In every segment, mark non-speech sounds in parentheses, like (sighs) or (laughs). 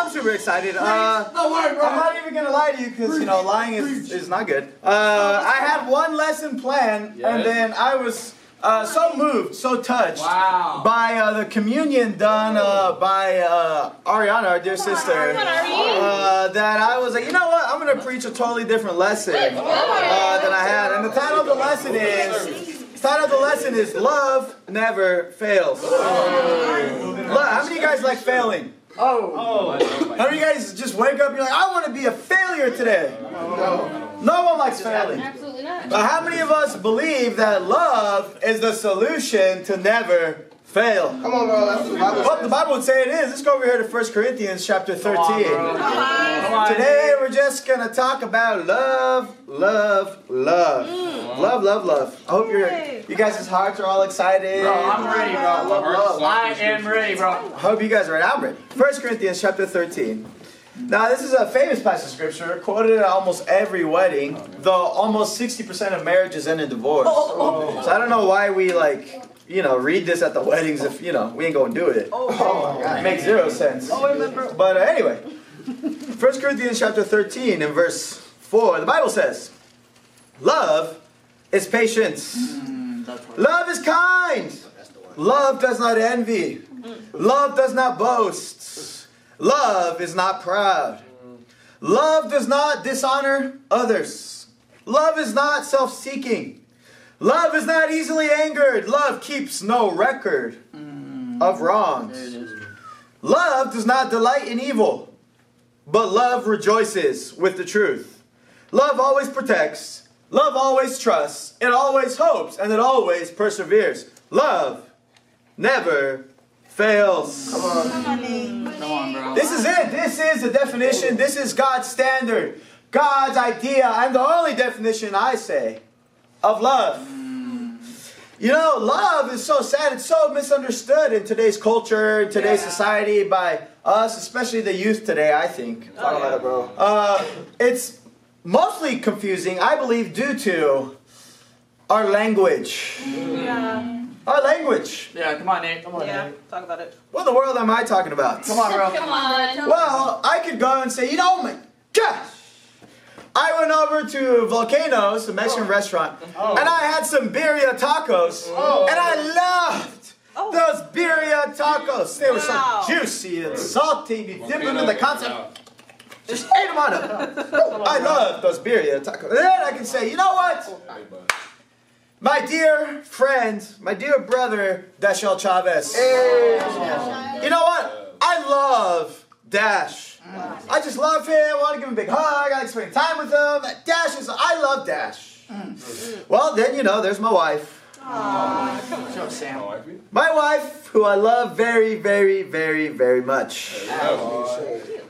I'm super excited. Uh, No word, I'm not even gonna lie to you because you know lying is, is not good. Uh, I had one lesson planned, and then I was uh, so moved, so touched Wow. by uh, the communion done uh, by uh, Ariana, our dear sister, uh, that I was like, you know what? I'm gonna preach a totally different lesson uh, than I had, and the title of the lesson is. The title of the lesson is Love Never Fails. Look, how many of you guys like failing? Oh. How do you guys just wake up and you're like, I want to be a failure today? No one likes failing. Absolutely not. But how many of us believe that love is the solution to never fail? Come on, bro. That's what the Bible Well, the says. Bible would say it is. Let's go over here to 1 Corinthians chapter 13. Come on. Today we're just going to talk about love, love, love. Mm. Love, love, love. I hope you're, you guys' hearts are all excited. Bro, I'm ready, bro. Love, love. I am ready, bro. I hope you guys are ready. I'm ready. 1 Corinthians chapter 13. Now, this is a famous passage of scripture, quoted at almost every wedding, though almost 60% of marriages end in divorce. (laughs) So I don't know why we, like, you know, read this at the weddings if, you know, we ain't gonna do it. (laughs) It makes zero sense. But uh, anyway, 1 Corinthians chapter 13 and verse 4, the Bible says, Love is patience. Love is kind. Love does not envy. Love does not boast. Love is not proud. Love does not dishonor others. Love is not self seeking. Love is not easily angered. Love keeps no record mm. of wrongs. Love does not delight in evil, but love rejoices with the truth. Love always protects. Love always trusts. It always hopes and it always perseveres. Love never fails. Come on, bro. This is it. This is the definition. This is God's standard, God's idea, and the only definition I say of love. You know, love is so sad. It's so misunderstood in today's culture, in today's Yeah. society, by us, especially the youth today. I think. Talk about it, bro. Uh, it's mostly confusing, I believe, due to our language. Yeah. Our language. Yeah, come on, Nate. Come on, Yeah. Nate. Talk about it. What in the world am I talking about? Come on, bro. Come on. Well, I could go and say, you know, my gosh. I went over to Volcanoes, a Mexican restaurant, Oh. and I had some birria tacos, and I loved Oh. those birria tacos. They were Wow. so juicy and salty. You dip them in the consomé, just ate them (laughs) on it. I love those birria tacos. And then I can say, you know what? My dear friend, my dear brother, Dashel Chavez. You know what? I love Dash. I just love him. I want to give him a big hug. I like spending time with him. Dash is, I love Dash. Well, then, you know, there's my wife. Show Sam. My wife, who I love very, very, very, very much.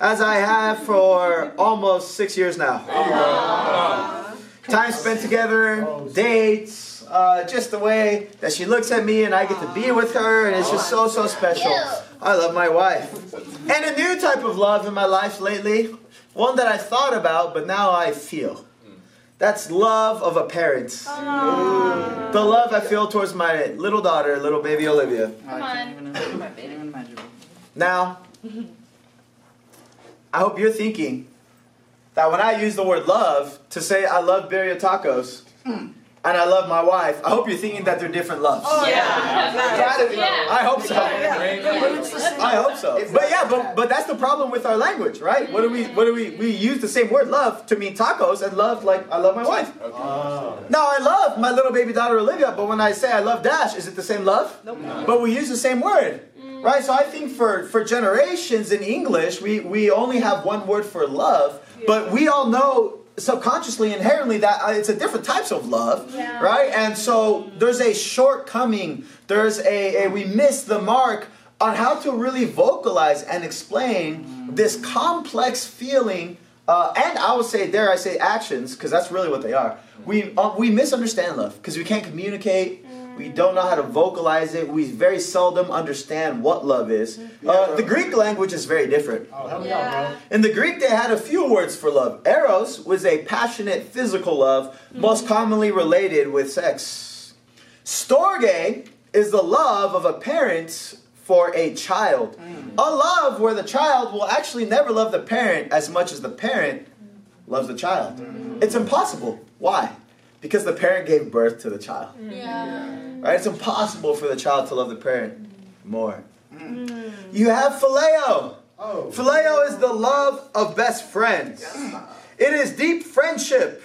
As I have for almost six years now. Time spent together, dates, uh, just the way that she looks at me and I get to be with her, and it's just so, so special. I love my wife. And a new type of love in my life lately, one that I thought about, but now I feel. That's love of a parent. The love I feel towards my little daughter, little baby Olivia. Come on. Can't even imagine. Now, I hope you're thinking that when I use the word love to say I love birria tacos hmm. And I love my wife, I hope you're thinking that they're different loves. Oh, yeah. Yeah. I hope so. I hope so. But yeah, but but that's the problem with our language, right? What do we what do we we use the same word love to mean tacos and love like I love my wife. Now I love my little baby daughter Olivia, but when I say I love Dash, is it the same love? Nope. But we use the same word. Right? So I think for for generations in English, we we only have one word for love, but we all know subconsciously inherently that uh, it's a different types of love Yeah. right and so there's a shortcoming there's a, a we miss the mark on how to really vocalize and explain this complex feeling uh, and I would say, there I say, actions, because that's really what they are. We uh, we misunderstand love because we can't communicate. We don't know how to vocalize it. We very seldom understand what love is. Uh, the Greek language is very different. Yeah. In the Greek, they had a few words for love. Eros was a passionate physical love, mm-hmm. most commonly related with sex. Storge is the love of a parent for a child. Mm. A love where the child will actually never love the parent as much as the parent loves the child. Mm. It's impossible. Why? Because the parent gave birth to the child. Yeah. Right? It's impossible for the child to love the parent more. You have phileo. Oh. Phileo is the love of best friends. It is deep friendship.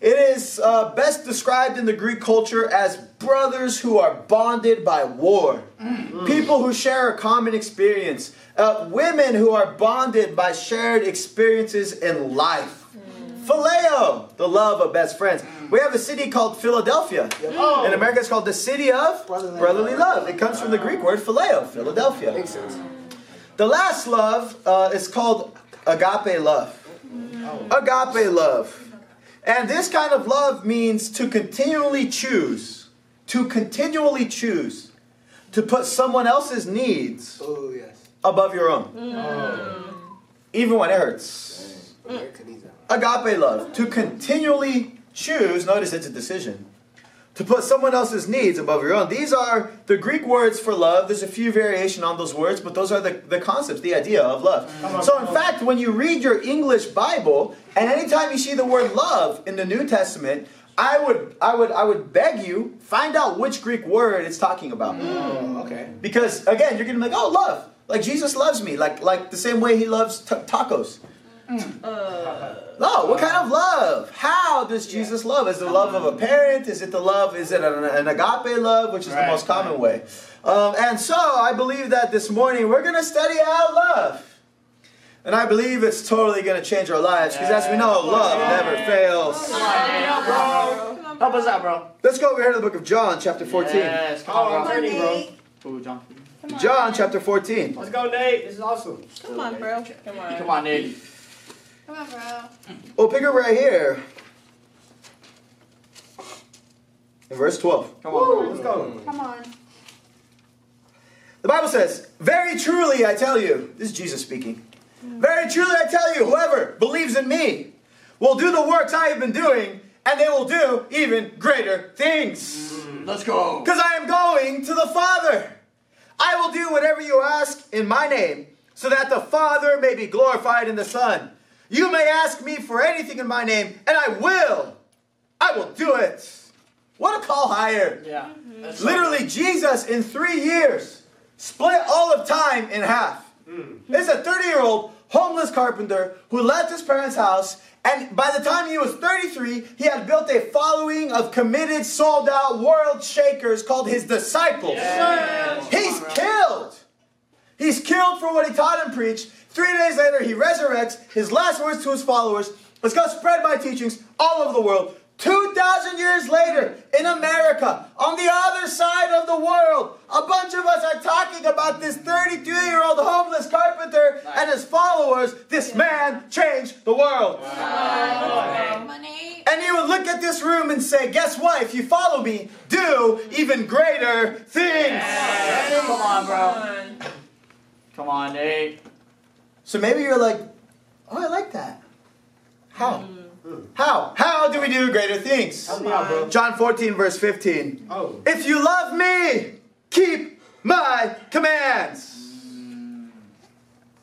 It is uh, best described in the Greek culture as brothers who are bonded by war, people who share a common experience, uh, women who are bonded by shared experiences in life. Phileo, the love of best friends. We have a city called Philadelphia. In America, it's called the city of Brotherly brotherly love. love. It comes from the Greek word phileo, Philadelphia. Makes sense. The last love uh, is called agape love. Agape love. And this kind of love means to continually choose, to continually choose to put someone else's needs Oh, yes. above your own, even when it hurts. America needs that. Agape love, to continually choose, notice it's a decision, to put someone else's needs above your own. These are the Greek words for love. There's a few variation on those words, but those are the, the concepts, the idea of love. So, in fact, when you read your English Bible, and anytime you see the word love in the New Testament, I would, I would, I would beg you find out which Greek word it's talking about. Mm. Oh, okay. Because again, you're gonna be like, oh, love. Like Jesus loves me, like like the same way he loves ta- tacos. No, what kind of love? How does Jesus love? Is it the love of a parent? Is it the love? Is it an, an agape love, which is the most common way? Um, and so I believe that this morning we're gonna study out love. And I believe it's totally going to change our lives because, as we know, love never fails. Help us out, bro. Let's go over here to the book of John, chapter 14. Yes, come on, I'm bro. ready, bro. Ooh, John. Come on. John, chapter 14. Let's go, Nate. This is awesome. Come on, bro. Come on. Come on, Nate. Come on, bro. We'll pick up right here in verse 12. Come on, Let's go. Come on. The Bible says, Very truly I tell you, this is Jesus speaking. Hmm. Very truly I tell you, whoever believes in me will do the works I have been doing, and they will do even greater things. Hmm, let's go. Because I am going to the Father. I will do whatever you ask in my name, so that the Father may be glorified in the Son. You may ask me for anything in my name, and I will. I will do it. What a call higher. Yeah. Let's go. Literally, Jesus in three years split all of time in half. It's a 30 year old homeless carpenter who left his parents' house, and by the time he was 33, he had built a following of committed, sold out world shakers called his disciples. He's killed. He's killed for what he taught and preached. Three days later, he resurrects. His last words to his followers Let's go spread my teachings all over the world. 2,000 years later, in America, on the other side of the world, a bunch of us are talking about this 32 year old homeless carpenter and his followers. This man changed the world. Money. And he would look at this room and say, Guess what? If you follow me, do even greater things. Come on, bro. Come on, Nate. So maybe you're like, Oh, I like that. How? Hmm. How? How do we do greater things? Help me out, bro. John 14, verse 15. Oh. If you love me, keep my commands.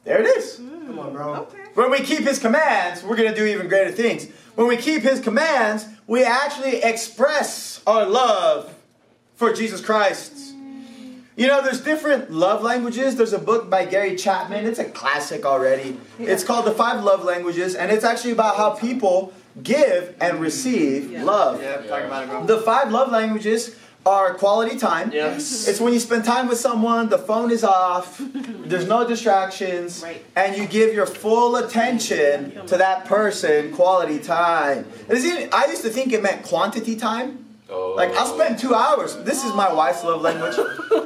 There it is. Hmm. Come on, bro. When we keep his commands, we're going to do even greater things. When we keep his commands, we actually express our love for Jesus Christ. You know, there's different love languages. There's a book by Gary Chapman. It's a classic already. It's called The Five Love Languages, and it's actually about how people give and receive love. Yeah, talk about it. The five love languages are quality time. Yes. It's when you spend time with someone, the phone is off, there's no distractions, Right. and you give your full attention to that person, quality time. Even- I used to think it meant quantity time. Like, I'll spend two hours. This is my wife's love language.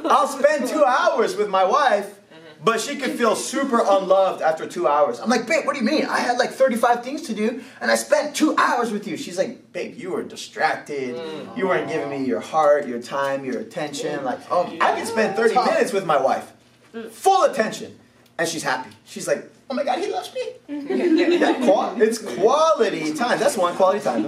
I'll spend two hours with my wife, but she could feel super unloved after two hours. I'm like, babe, what do you mean? I had like 35 things to do, and I spent two hours with you. She's like, babe, you were distracted. Mm. You weren't giving me your heart, your time, your attention. Like, oh, I can spend 30 minutes with my wife, full attention, and she's happy. She's like, oh my God, he loves me. (laughs) It's quality time. That's one quality time.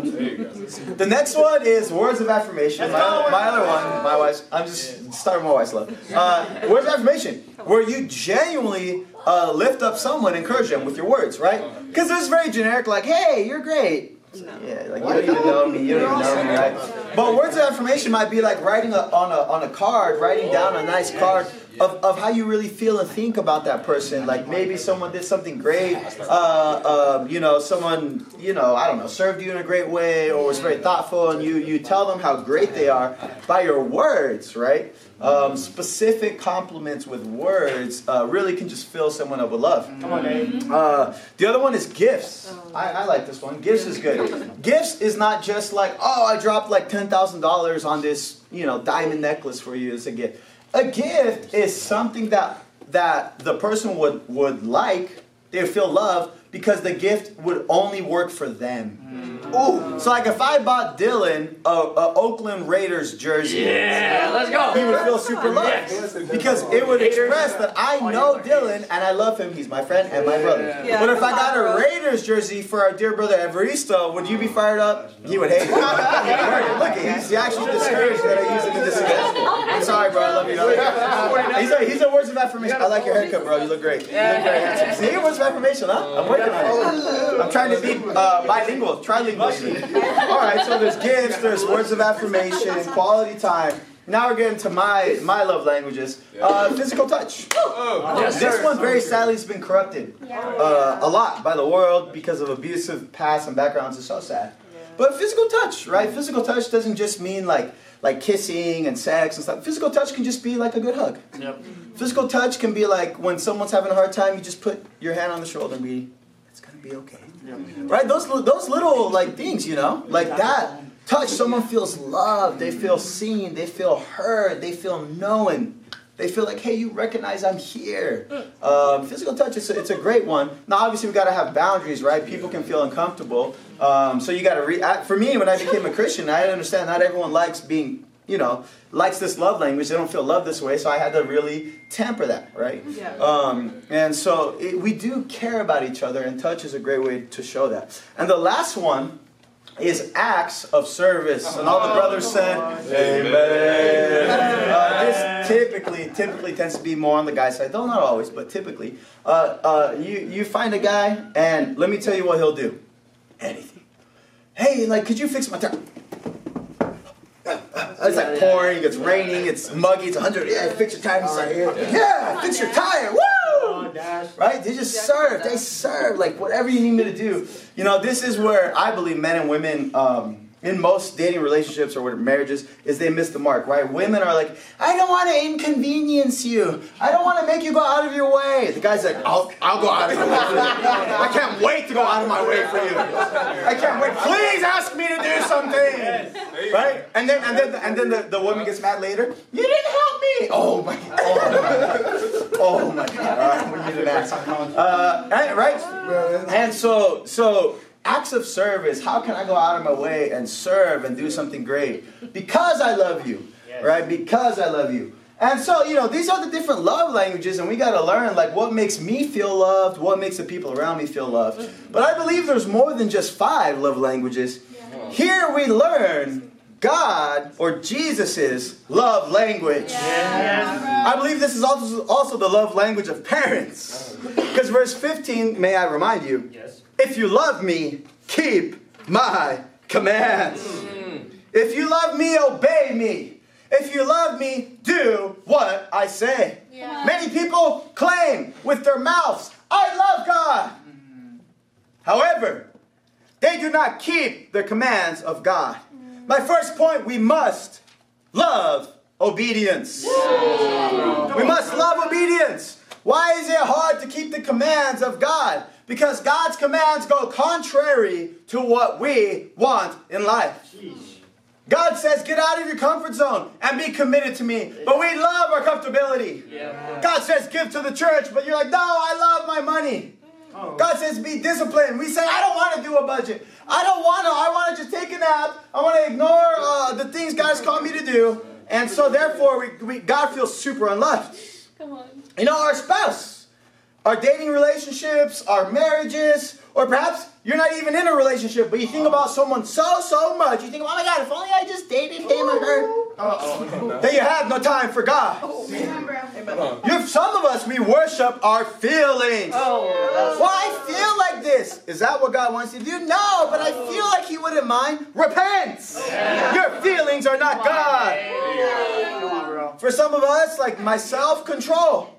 The next one is words of affirmation. My, my other one, my wife's. I'm just starting my wife's love. Uh, words of affirmation, where you genuinely uh, lift up someone, encourage them with your words, right? Because it's very generic, like, "Hey, you're great." Yeah, like you don't even know me, you don't even know me, right? But words of affirmation might be like writing a, on a on a card, writing down a nice card of, of how you really feel and think about that person. Like maybe someone did something great, uh, um, you know, someone you know, I don't know, served you in a great way or was very thoughtful, and you you tell them how great they are by your words, right? Um, specific compliments with words uh, really can just fill someone up with love. Come on, Dave. Uh, the other one is gifts. I, I like this one. Gifts is good. Gifts is not just like, oh, I dropped like ten thousand dollars on this, you know, diamond necklace for you as a gift. A gift is something that that the person would would like. They feel love because the gift would only work for them. Ooh, so like if I bought Dylan a, a Oakland Raiders jersey, Yeah, let's go. he would feel super loved because it would express that I know Dylan and I love him. He's my friend and my brother. But if I got a Raiders jersey for our dear brother Evaristo, would you be fired up? He would hate it. (laughs) Look, he's actually discouraged that I use it in this against. I'm sorry, bro. I love you. He's a, he's a words of affirmation. I like your haircut, bro. You look great. You look very handsome. See, words of affirmation, huh? I'm working on it. I'm trying to be uh, bilingual, trilingual. even. All right, so there's gifts, there's words of affirmation, quality time. Now we're getting to my my love languages. Uh, physical touch. This one very sadly has been corrupted uh, a lot by the world because of abusive past and backgrounds. It's so sad. But physical touch, right? Physical touch doesn't just mean like like kissing and sex and stuff. Physical touch can just be like a good hug. Yep. Physical touch can be like when someone's having a hard time, you just put your hand on the shoulder and be, it's gonna be okay. Right? Those those little like things, you know, like that. Touch. Someone feels loved. They feel seen. They feel heard. They feel known. They feel like, hey, you recognize I'm here. Um, physical touch is a, it's a great one. Now, obviously, we got to have boundaries, right? People can feel uncomfortable. Um, so you got to re. I, for me, when I became a Christian, I understand not everyone likes being, you know, likes this love language. They don't feel love this way. So I had to really temper that, right? Yeah. Um, and so it, we do care about each other, and touch is a great way to show that. And the last one is acts of service. And all the brothers said, Amen. Uh, this typically typically tends to be more on the guy's side, though not always, but typically. Uh, uh, you you find a guy, and let me tell you what he'll do. Anything. Hey, like, could you fix my tire? It's like pouring, it's raining, it's muggy, it's 100. Yeah, fix your tire. He's like, yeah, fix your tire. Woo! Oh, Right? They just serve. They serve. Like whatever you need me to do. You know, this is where I believe men and women, um, in most dating relationships or marriages, is they miss the mark, right? Women are like, I don't want to inconvenience you. I don't want to make you go out of your way. The guy's like, I'll, I'll go out of your way. I can't wait to go out of my way for you. I can't wait. Please ask me to do something. Right? And then and then and then the, the woman gets mad later. You didn't help me. Oh my oh my oh my god. All right, we need. Uh, right? And so so acts of service, how can I go out of my way and serve and do something great? Because I love you. Right? Because I love you. And so, you know, these are the different love languages, and we got to learn like what makes me feel loved, what makes the people around me feel loved. But I believe there's more than just five love languages. Here we learn God or Jesus's love language. I believe this is also, also the love language of parents. Oh. Because verse 15, may I remind you, Yes. If you love me, keep my commands. Mm. If you love me, obey me. If you love me, do what I say. Yeah. Many people claim with their mouths, I love God. Mm. However, they do not keep the commands of God. Mm. My first point we must love obedience. We must love obedience. Why is it hard to keep the commands of God? Because God's commands go contrary to what we want in life. God says, get out of your comfort zone and be committed to me. But we love our comfortability. God says, give to the church, but you're like, no, I love my money. God says, be disciplined. We say, I don't want to do a budget. I don't want to. I want to just take a nap. I want to ignore uh, the things God's called me to do. And so, therefore, we, we, God feels super unloved. Come on. You know, our spouse. Our dating relationships, our marriages, or perhaps you're not even in a relationship, but you think about someone so, so much. You think, oh my God, if only I just dated him or her. Then you have no time for God. Oh, Amen, bro. You, some of us, we worship our feelings. Oh, Well, I feel like this. Is that what God wants you to do? No, but I feel like He wouldn't mind. Repent. Your feelings are not God. Come on, bro. For some of us, like myself, control.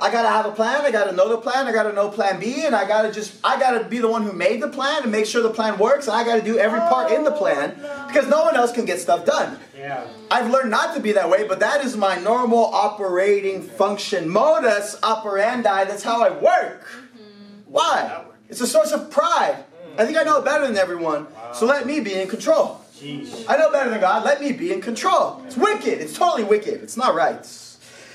I gotta have a plan. I gotta know the plan. I gotta know Plan B, and I gotta just I gotta be the one who made the plan and make sure the plan works. And I gotta do every part in the plan because no one else can get stuff done. Yeah. I've learned not to be that way, but that is my normal operating function, modus operandi. That's how I work. Why? It's a source of pride. I think I know it better than everyone, so let me be in control. Jeez. I know better than God. Let me be in control. It's wicked. It's totally wicked. It's not right.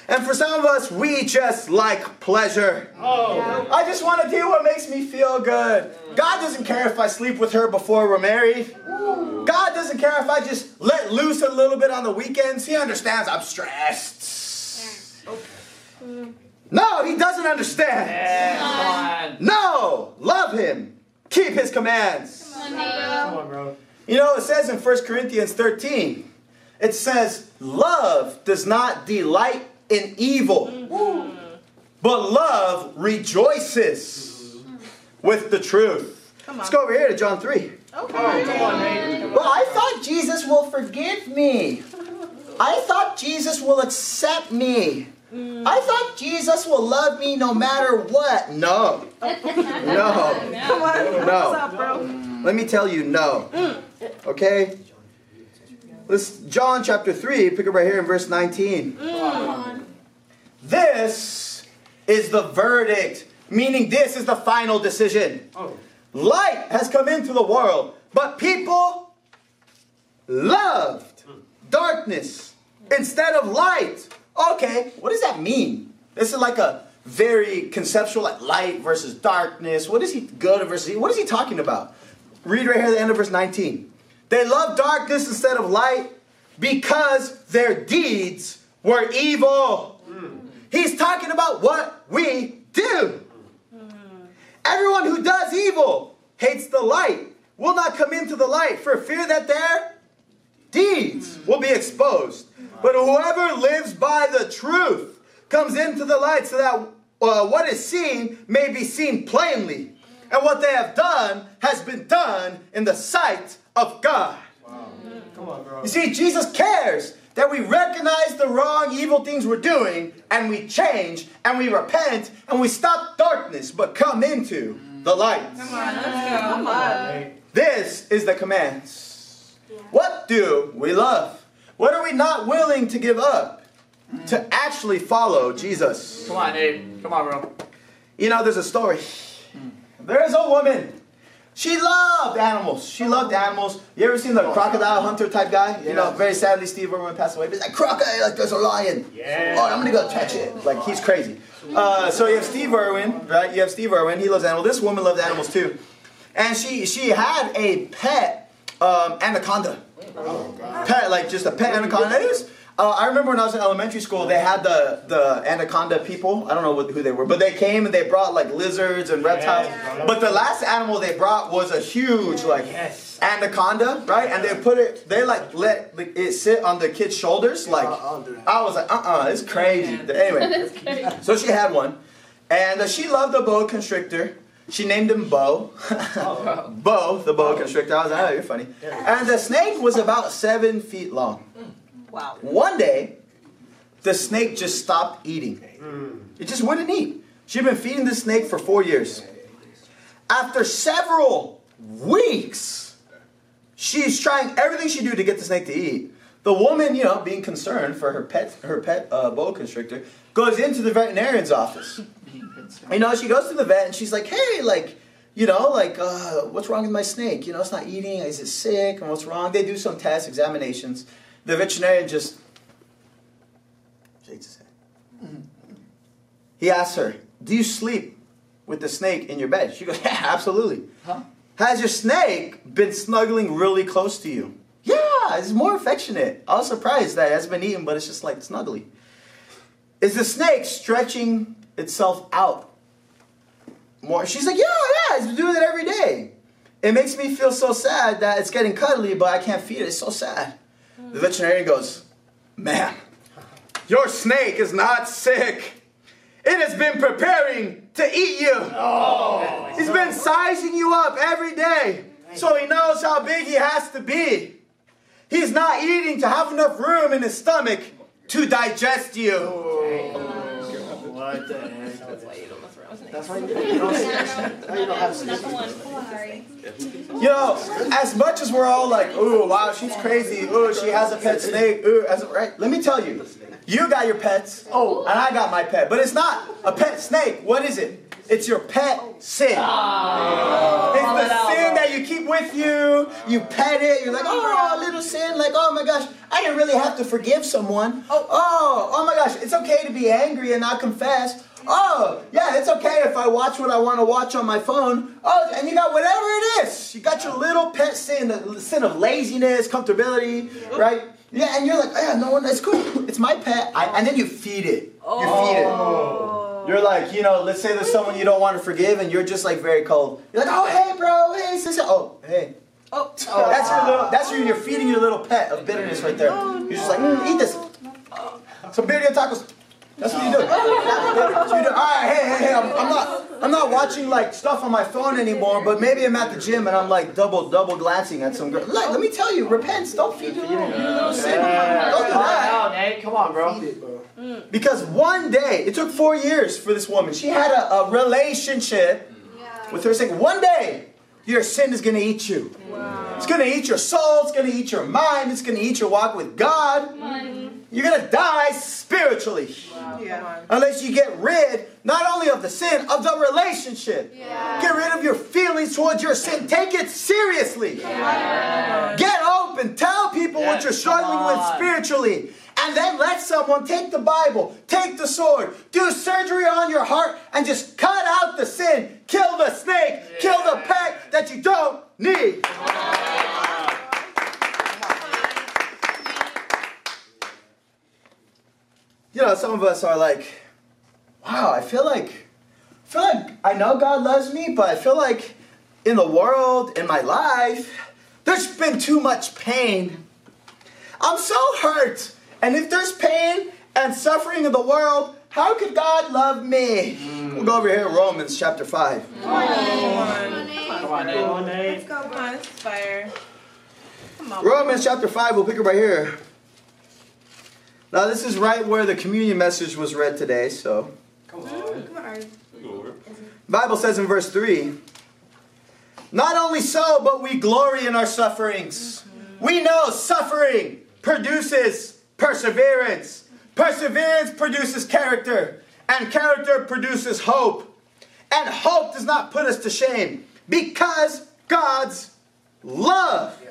And for some of us, we just like pleasure. Oh. I just want to do what makes me feel good. God doesn't care if I sleep with her before we're married. God doesn't care if I just let loose a little bit on the weekends. He understands I'm stressed. No, he doesn't understand. Yeah, come on. No, love him. Keep his commands. Come on, bro. You know, it says in 1 Corinthians 13, it says, Love does not delight in evil, mm-hmm. but love rejoices mm-hmm. with the truth. Let's go over here to John 3. Oh, come on, Nate. Well, I thought Jesus will forgive me. (laughs) I thought Jesus will accept me. Mm. I thought Jesus will love me no matter what. No. (laughs) No. Come on. No. Up. Let me tell you, no. Mm. Okay? Let's John chapter 3, pick up right here in verse 19. Mm. This is the verdict, meaning this is the final decision. Oh. Light has come into the world, but people loved mm. darkness instead of light. Okay, what does that mean? This is like a very conceptual, like light versus darkness. What is he good versus evil? What is he talking about? Read right here at the end of verse 19. They love darkness instead of light because their deeds were evil. He's talking about what we do. Everyone who does evil hates the light, will not come into the light for fear that their deeds will be exposed. But whoever lives by the truth comes into the light so that uh, what is seen may be seen plainly. And what they have done has been done in the sight of God. Come on, bro. You see, Jesus cares that we recognize the wrong, evil things we're doing, and we change, and we repent, and we stop darkness, but come into the light. Come on, let's go. Come on. Nate. This is the commands. What do we love? What are we not willing to give up to actually follow Jesus? Come on, Nate. Come on, bro. You know, there's a story. There is a woman. She loved animals. She loved animals. You ever seen the crocodile hunter type guy? You know, very sadly, Steve Irwin passed away. But he's like, crocodile, like there's a lion. Yeah. Oh, I'm gonna go catch it. Like he's crazy. Uh, so you have Steve Irwin, right? You have Steve Irwin. He loves animals. This woman loved animals too, and she she had a pet um, anaconda. Pet, like just a pet anaconda. It was, uh, I remember when I was in elementary school, they had the the anaconda people. I don't know what, who they were, but they came and they brought like lizards and reptiles. But the last animal they brought was a huge like Yes. anaconda, right? And they put it, they like let it sit on the kid's shoulders. Like I'll- I'll do that. I was like, uh, uh it's crazy. Anyway, (laughs) so she had one, and uh, she loved the boa constrictor. She named him Bo. (laughs) Bo, the boa constrictor. I was like, oh, you're funny. And the snake was about seven feet long. Wow. One day, the snake just stopped eating. It just wouldn't eat. She'd been feeding the snake for four years. After several weeks, she's trying everything she do to get the snake to eat. The woman, you know, being concerned for her pet, her pet uh, boa constrictor, goes into the veterinarian's office. (laughs) You know, she goes to the vet and she's like, "Hey, like, you know, like, uh, what's wrong with my snake? You know, it's not eating. Is it sick? And what's wrong?" They do some tests, examinations. The veterinarian just shakes his head. (laughs) He asks her, "Do you sleep with the snake in your bed?" She goes, "Yeah, absolutely." Huh? Has your snake been snuggling really close to you? Yeah, it's more affectionate. I was surprised that it hasn't been eaten, but it's just like snuggly. Is the snake stretching itself out more. She's like, yeah, yeah, he's doing it every day. It makes me feel so sad that it's getting cuddly, but I can't feed it. It's so sad. The veterinarian goes, ma'am, your snake is not sick. It has been preparing to eat you. Oh. He's been sizing you up every day so he knows how big he has to be. He's not eating to have enough room in his stomach to digest you. What the heck? That's why you don't mess around with snakes. That's why you don't, you don't, that's why you don't have snakes. one. Sorry. You know, as much as we're all like, ooh, wow, she's crazy. Ooh, she has a pet snake. Ooh, as right? Let me tell you, you got your pets. Oh, and I got my pet. But it's not a pet snake. What is it? It's your pet sin. it's the sin that you keep with you. You pet it. You're like, oh, little sin. Like, oh my gosh, I didn't really have to forgive someone. Oh, oh, oh my gosh, it's okay to be angry and not confess. Oh, yeah, it's okay if I watch what I want to watch on my phone. Oh, and you got whatever it is. You got your little pet sin, the sin of laziness, comfortability, right? Yeah, and you're like, oh yeah, no one, that's cool. It's my pet. I, and then you feed it. You feed it. You're like, you know, let's say there's someone you don't want to forgive, and you're just like very cold. You're like, oh hey, bro, hey, sister, oh hey. Oh. (laughs) That's your little. That's your. You're feeding your little pet of bitterness right there. You're just like, mm, eat this. Some birria tacos. That's what you do. That's what you do. All right, hey, hey, hey. I'm, I'm not. I'm not watching like stuff on my phone anymore. But maybe I'm at the gym and I'm like double, double glancing at some girl. Like, let me tell you, repent. Don't feed your little, your little sin. Don't do that. Nate. Come on, bro. Because one day, it took four years for this woman. She had a, a relationship with her saying, one day, your sin is going to eat you. It's going to eat your soul. It's going to eat your mind. It's going to eat your walk with God. You're going to die spiritually. Yeah. Unless you get rid not only of the sin, of the relationship. Get rid of your feelings towards your sin. Take it seriously. Get open. Tell people what you're struggling with spiritually. And then let someone take the Bible, take the sword, do surgery on your heart, and just cut out the sin. Kill the snake. Kill the pet that you don't need. You know, some of us are like, wow, I feel like, I feel like I know God loves me, but I feel like in the world, in my life, there's been too much pain. I'm so hurt. And if there's pain and suffering in the world, how could God love me? We'll go over here, Romans chapter 5. Come on. Come on, Nate. Come on, Let's go, come fire. Romans chapter 5, we'll pick it right here. Now, this is right where the communion message was read today, so. Come on. Come on. Bible says in verse 3 Not only so, but we glory in our sufferings. Mm-hmm. We know suffering produces perseverance. Perseverance produces character. And character produces hope. And hope does not put us to shame because God's love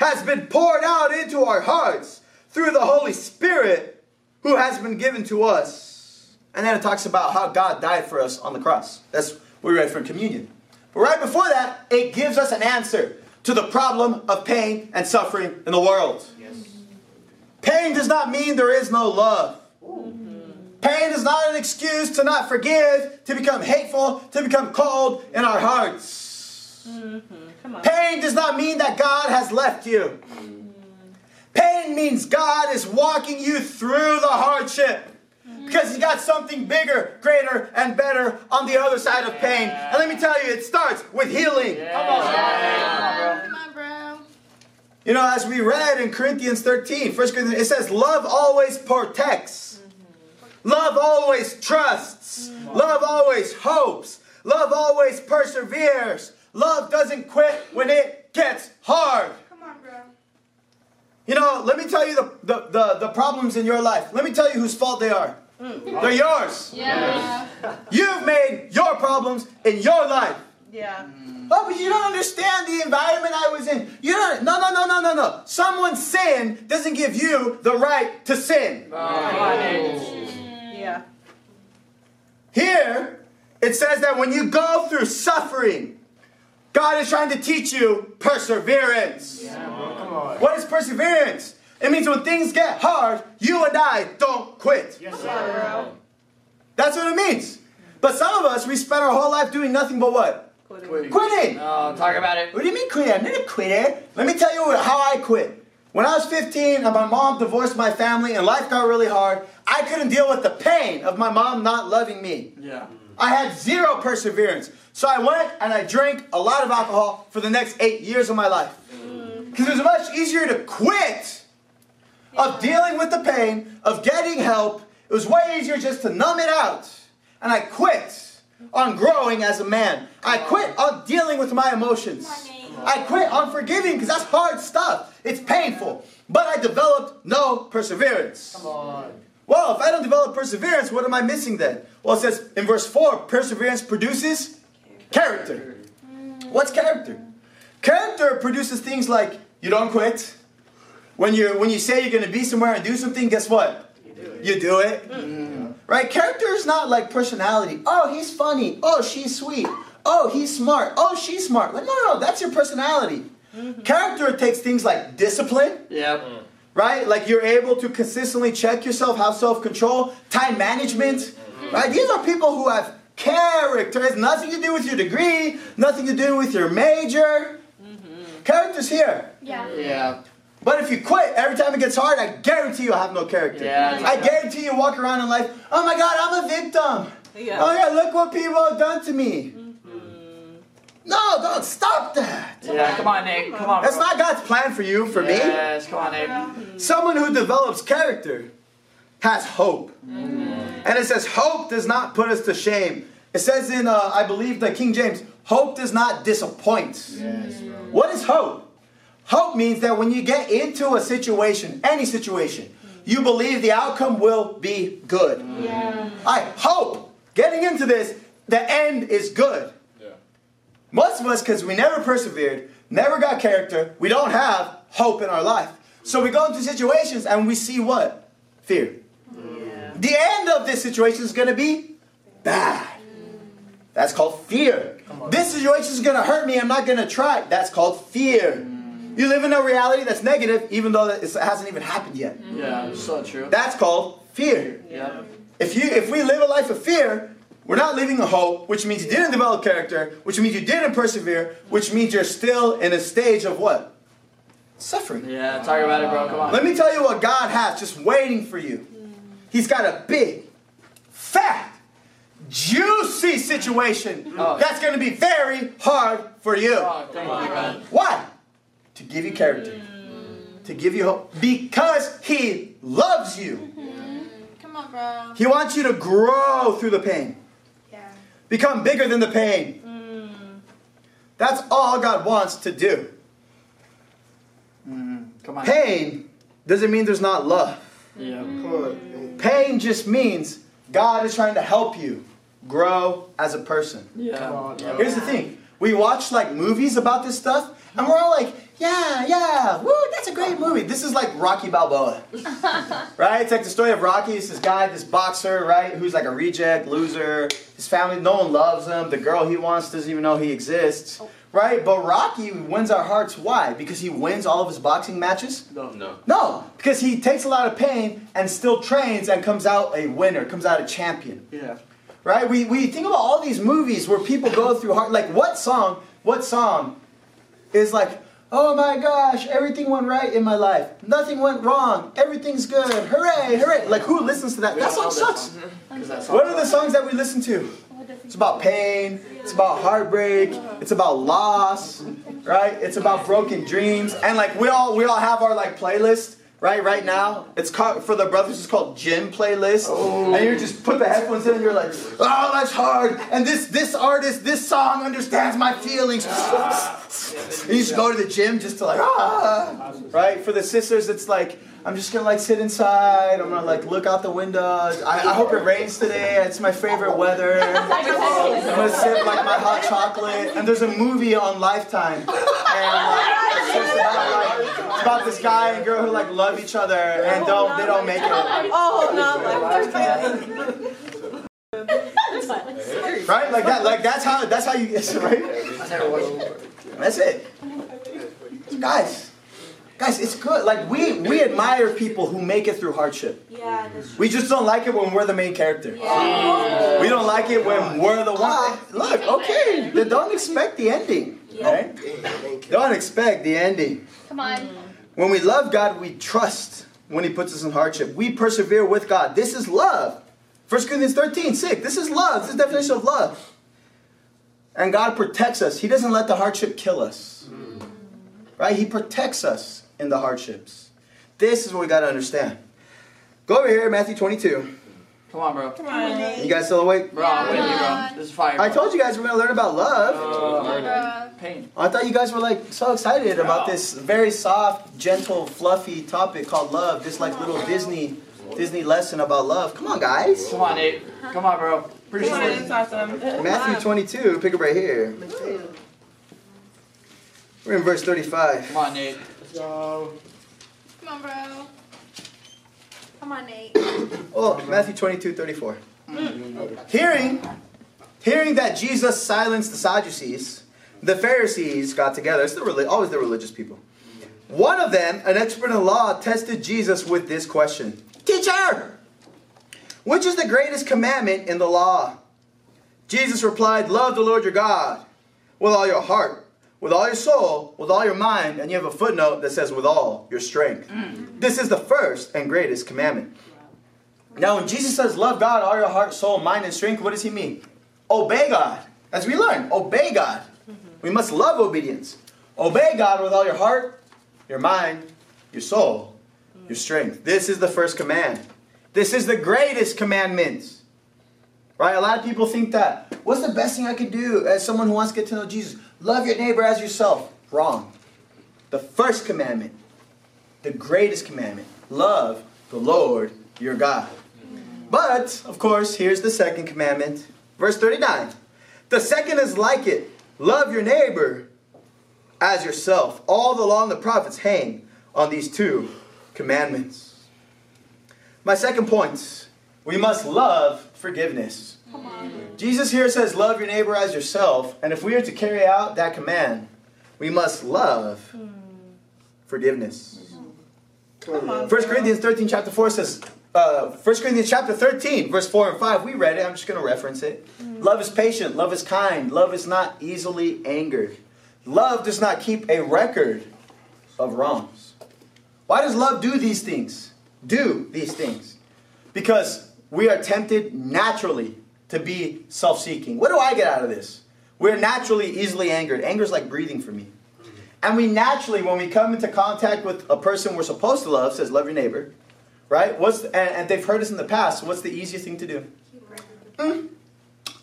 has been poured out into our hearts through the Holy Spirit who has been given to us. And then it talks about how God died for us on the cross. That's what we read from communion. But right before that, it gives us an answer to the problem of pain and suffering in the world. Pain does not mean there is no love. Pain is not an excuse to not forgive, to become hateful, to become cold in our hearts. Mm-hmm. Come on. Pain does not mean that God has left you. Pain means God is walking you through the hardship. Mm-hmm. Because He's got something bigger, greater, and better on the other side of pain. And let me tell you, it starts with healing. Come on, Nate. Come on, bro. You know, as we read in Corinthians 13, 1 Corinthians, it says, Love always protects. Mm-hmm. Love always trusts. Mm-hmm. Love always hopes. Love always perseveres. Love doesn't quit when it gets hard. Come on, bro. You know, let me tell you the, the, the, the problems in your life. Let me tell you whose fault they are. Mm. They're yours. Yeah. You've made your problems in your life. Yeah. Mm. Oh, but you don't understand the environment I was in. You don't. No, no, no, no, no, no. Someone's sin doesn't give you the right to sin. Come on, Nate. Yeah. Here, it says that when you go through suffering, God is trying to teach you perseverance. Come on. What is perseverance? It means when things get hard, you and I don't quit. Yes, sir. That's what it means. But some of us, we spend our whole life doing nothing but what? Quitting. Quitting. Oh, talk about it. What do you mean quitting? I'm not a quitter. Let me tell you how I quit. When I was 15 and my mom divorced my family and life got really hard, I couldn't deal with the pain of my mom not loving me. Yeah. I had zero perseverance. So I went and I drank a lot of alcohol for the next eight years of my life. Because it was much easier to quit of dealing with the pain, of getting help. It was way easier just to numb it out. And I quit on growing as a man. I quit on dealing with my emotions. I quit on forgiving because that's hard stuff. It's painful. But I developed no perseverance. Come on. Well, if I don't develop perseverance, what am I missing then? Well, it says in verse 4 perseverance produces character. What's character? Character produces things like you don't quit. When you when you say you're going to be somewhere and do something, guess what? You do it. Mm. Mm. Right? Character is not like personality. Oh, he's funny. Oh, she's sweet. Oh, he's smart. Oh, she's smart. Like, no, no, no, that's your personality. Character takes things like discipline, Yep. right? Like you're able to consistently check yourself, have self control, time management, right? These are people who have character. It has nothing to do with your degree, nothing to do with your major. Character's here. Yeah. Yeah. But if you quit every time it gets hard, I guarantee you'll have no character. Yeah. I guarantee you walk around in life, oh my God, I'm a victim. Yeah. Oh yeah, look what people have done to me. Mm-hmm. Mm-hmm. No, don't stop that. Yeah. Come on, Nick. Come on. That's not God's plan for you, for me. Yes. Come on, Nick. Mm-hmm. Someone who develops character has hope. And it says, hope does not put us to shame. It says in, uh, I believe, the King James, hope does not disappoint. What is hope? Hope means that when you get into a situation, any situation, you believe the outcome will be good. Yeah. I hope getting into this, the end is good. Most of us, because we never persevered, never got character, we don't have hope in our life. So we go into situations and we see what? Fear. The end of this situation is going to be bad. That's called fear. This situation is going to hurt me. I'm not going to try. That's called fear. Mm. You live in a reality that's negative, even though it hasn't even happened yet. Mm. Yeah. So true. That's called fear. Yeah. If you if we live a life of fear, we're not living a hope, which means you didn't develop character, which means you didn't persevere, which means you're still in a stage of what? Suffering. Yeah. Talk about it, bro. Come on. Let me tell you what God has just waiting for you. Mm. He's got a big, fat, juicy situation Oh. that's going to be very hard for you. Oh, come on. Why? To give you character. To give you hope. Because He loves you. Mm-hmm. Come on, bro. He wants you to grow through the pain. Yeah. Become bigger than the pain. That's all God wants to do. Mm, come on. Pain doesn't mean there's not love. Yeah. Mm. Pain just means God is trying to help you grow as a person. Yeah. Here's the thing we watch like movies about this stuff, and we're all like, yeah, yeah, woo, that's a great movie. This is like Rocky Balboa. (laughs) right? It's like the story of Rocky. It's this guy, this boxer, right, who's like a reject, loser. His family, no one loves him. The girl he wants doesn't even know he exists. Oh. Right? But Rocky wins our hearts. Why? Because he wins all of his boxing matches? No. No. No, because he takes a lot of pain and still trains and comes out a winner, comes out a champion. Yeah. Right? We, we think about all these movies where people go through hard. Like, what song, what song is like, oh my gosh, everything went right in my life. Nothing went wrong. Everything's good. Hooray, hooray. Like, who listens to that? That song sucks. What are the songs that we listen to? It's about pain. It's about heartbreak. It's about loss, right? It's about broken dreams. And like we all we all have our like playlist, right? Right now, it's called for the brothers. It's called gym playlist. And you just put the headphones in, and you're like, oh, that's hard. And this this artist, this song understands my feelings. And (laughs) you just go to the gym just to like ah, right? For the sisters, it's like. I'm just gonna like sit inside. I'm gonna like look out the window. I, I hope it rains today. It's my favorite weather. (laughs) I'm gonna sip like my hot chocolate. And there's a movie on Lifetime. And like, it's, just about, like, it's about this guy and girl who like love each other and don't they don't make it. Oh, no, like, Right? Like that. Like that's how that's how you get, (laughs) right? That's it. So guys, Guys, it's good. Like we we admire people who make it through hardship. Yeah, that's true. We just don't like it when we're the main character. Yeah. Oh. We don't like it when we're the one. Look, okay, then don't expect the ending. Right? Don't expect the ending. Come on. When we love God, we trust when He puts us in hardship. We persevere with God. This is love. 1 Corinthians 13, 6. This is love. This is definition of love. And God protects us. He doesn't let the hardship kill us. Right? He protects us in the hardships. This is what we got to understand. Go over here, Matthew 22. Come on, bro. Come on, Nate. You guys still awake? Bro, I'm with you, bro. This is fire. I told you guys we're going to learn about love. Uh, Bro. pain. I thought you guys were like so excited about this very soft, gentle, fluffy topic called love. This like little Disney Disney lesson about love. Come on, guys. Come on, Nate. Come on, bro. Pretty Come on, sure. it's awesome. Matthew 22, pick up right here. We're in verse 35. Come on, Nate. Let's go. Come on, bro. Come on, Nate. Oh, Matthew 22, 34. Hearing, hearing that Jesus silenced the Sadducees, the Pharisees got together. It's the always the religious people. One of them, an expert in law, tested Jesus with this question Teacher, which is the greatest commandment in the law? Jesus replied, Love the Lord your God with all your heart, with all your soul, with all your mind. And you have a footnote that says, with all your strength. Mm. This is the first and greatest commandment. Now, when Jesus says, Love God, all your heart, soul, mind, and strength, what does he mean? Obey God. As we learn, obey God. Mm-hmm. We must love obedience. Obey God with all your heart, your mind, your soul, mm. your strength. This is the first command. This is the greatest commandment. Right? A lot of people think that. What's the best thing I could do as someone who wants to get to know Jesus? Love your neighbor as yourself. Wrong. The first commandment, the greatest commandment, love the Lord your God. But, of course, here's the second commandment. Verse 39. The second is like it love your neighbor as yourself. All the law and the prophets hang on these two commandments. My second point we must love forgiveness. Jesus here says, Love your neighbor as yourself. And if we are to carry out that command, we must love forgiveness. Come on. 1 Corinthians 13, chapter 4 says, uh, 1 Corinthians chapter 13, verse 4 and 5, we read it. I'm just going to reference it. Love is patient. Love is kind. Love is not easily angered. Love does not keep a record of wrongs. Why does love do these things? Do these things? Because we are tempted naturally to be self seeking. What do I get out of this? We're naturally easily angered. Anger is like breathing for me. And we naturally, when we come into contact with a person we're supposed to love, says, Love your neighbor. Right? What's and, and they've heard us in the past. What's the easiest thing to do? Mm,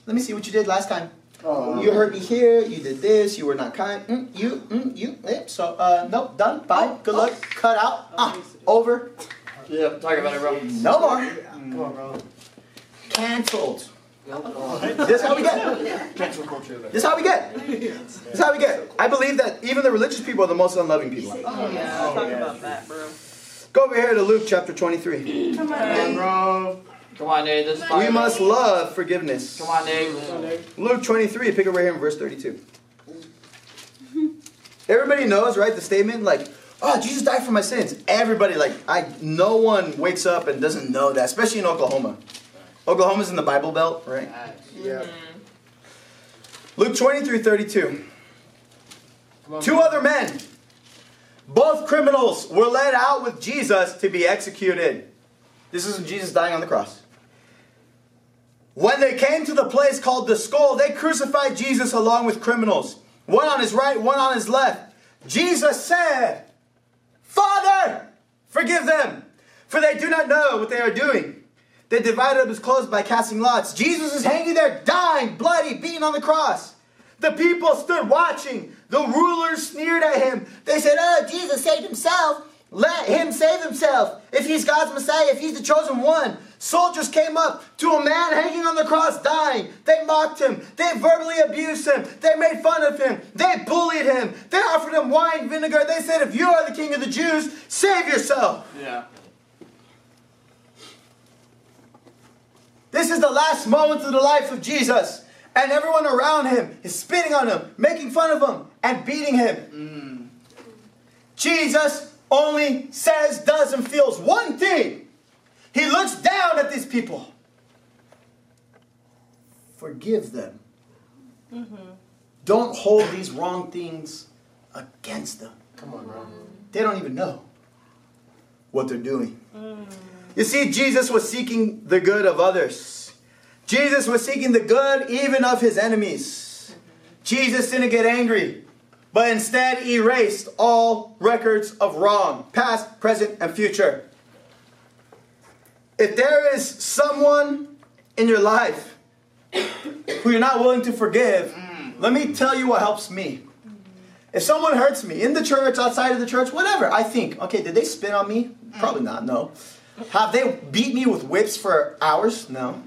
let me see what you did last time. You hurt me here. You did this. You were not kind. Mm, you, mm, you. eh, So, uh, nope, done. Bye. Good luck. Cut out. Ah, over. Yeah, talk about it, bro. No more. Come on, bro. Cancelled. This is how we get. Cancel. This is how we get. This is how we get. I believe that even the religious people are the most unloving people. Oh, yeah. Talk about that, bro. Go over here to Luke chapter 23. Come on, Come on, Nate. bro. Come on, Nate. This is We must love forgiveness. Come on, Nate. Luke 23, pick it right here in verse 32. Everybody knows, right, the statement like, oh, Jesus died for my sins. Everybody, like, I, no one wakes up and doesn't know that, especially in Oklahoma. Oklahoma's in the Bible Belt, right? Yeah. Mm-hmm. Luke 23, 32. Two other men, both criminals, were led out with Jesus to be executed. This is Jesus dying on the cross. When they came to the place called the skull, they crucified Jesus along with criminals, one on his right, one on his left. Jesus said, Father, forgive them, for they do not know what they are doing. They divided up his clothes by casting lots. Jesus is hanging there, dying, bloody, beaten on the cross. The people stood watching. The rulers sneered at him. They said, Oh, Jesus saved himself. Let him save himself. If he's God's Messiah, if he's the chosen one. Soldiers came up to a man hanging on the cross dying. They mocked him. They verbally abused him. They made fun of him. They bullied him. They offered him wine vinegar. They said, If you are the king of the Jews, save yourself. Yeah. This is the last moments of the life of Jesus. And everyone around him is spitting on him, making fun of him, and beating him. Mm. Jesus only says, does, and feels one thing. He looks down at these people. Forgive them. Mm-hmm. Don't hold these wrong things against them. Come on, bro. They don't even know what they're doing. Mm. You see, Jesus was seeking the good of others. Jesus was seeking the good even of his enemies. Jesus didn't get angry, but instead erased all records of wrong, past, present, and future. If there is someone in your life who you're not willing to forgive, let me tell you what helps me. If someone hurts me in the church, outside of the church, whatever, I think, okay, did they spit on me? Probably not, no. Have they beat me with whips for hours? No.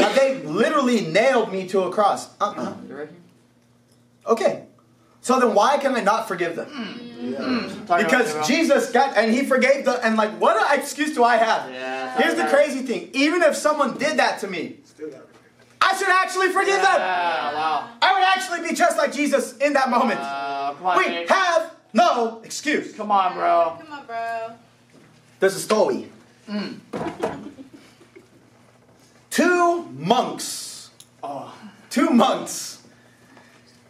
Have they literally nailed me to a cross? Uh-uh. You right here? Okay. So then why can I not forgive them? Yeah. Talk about it, Because. Jesus got, and he forgave them and like, what excuse do I have? Yeah, Here's the about it. crazy thing. Even if someone did that to me, Still got it. I should actually forgive them. Wow. I would actually be just like Jesus in that moment. Uh, on, We Nate. have no excuse. Come on, bro. Come on, bro. There's a story. Mm. Two monks. Oh. Two monks.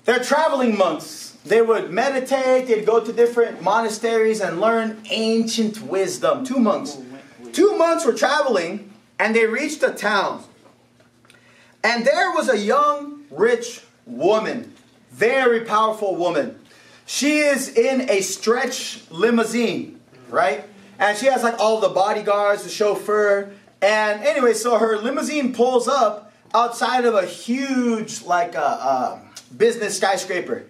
They're traveling monks. They would meditate, they'd go to different monasteries and learn ancient wisdom. Two monks. Two monks were traveling and they reached a town. And there was a young, rich woman, very powerful woman. She is in a stretch limousine, right? And she has like all the bodyguards, the chauffeur. And anyway, so her limousine pulls up outside of a huge, like, uh, uh, business skyscraper.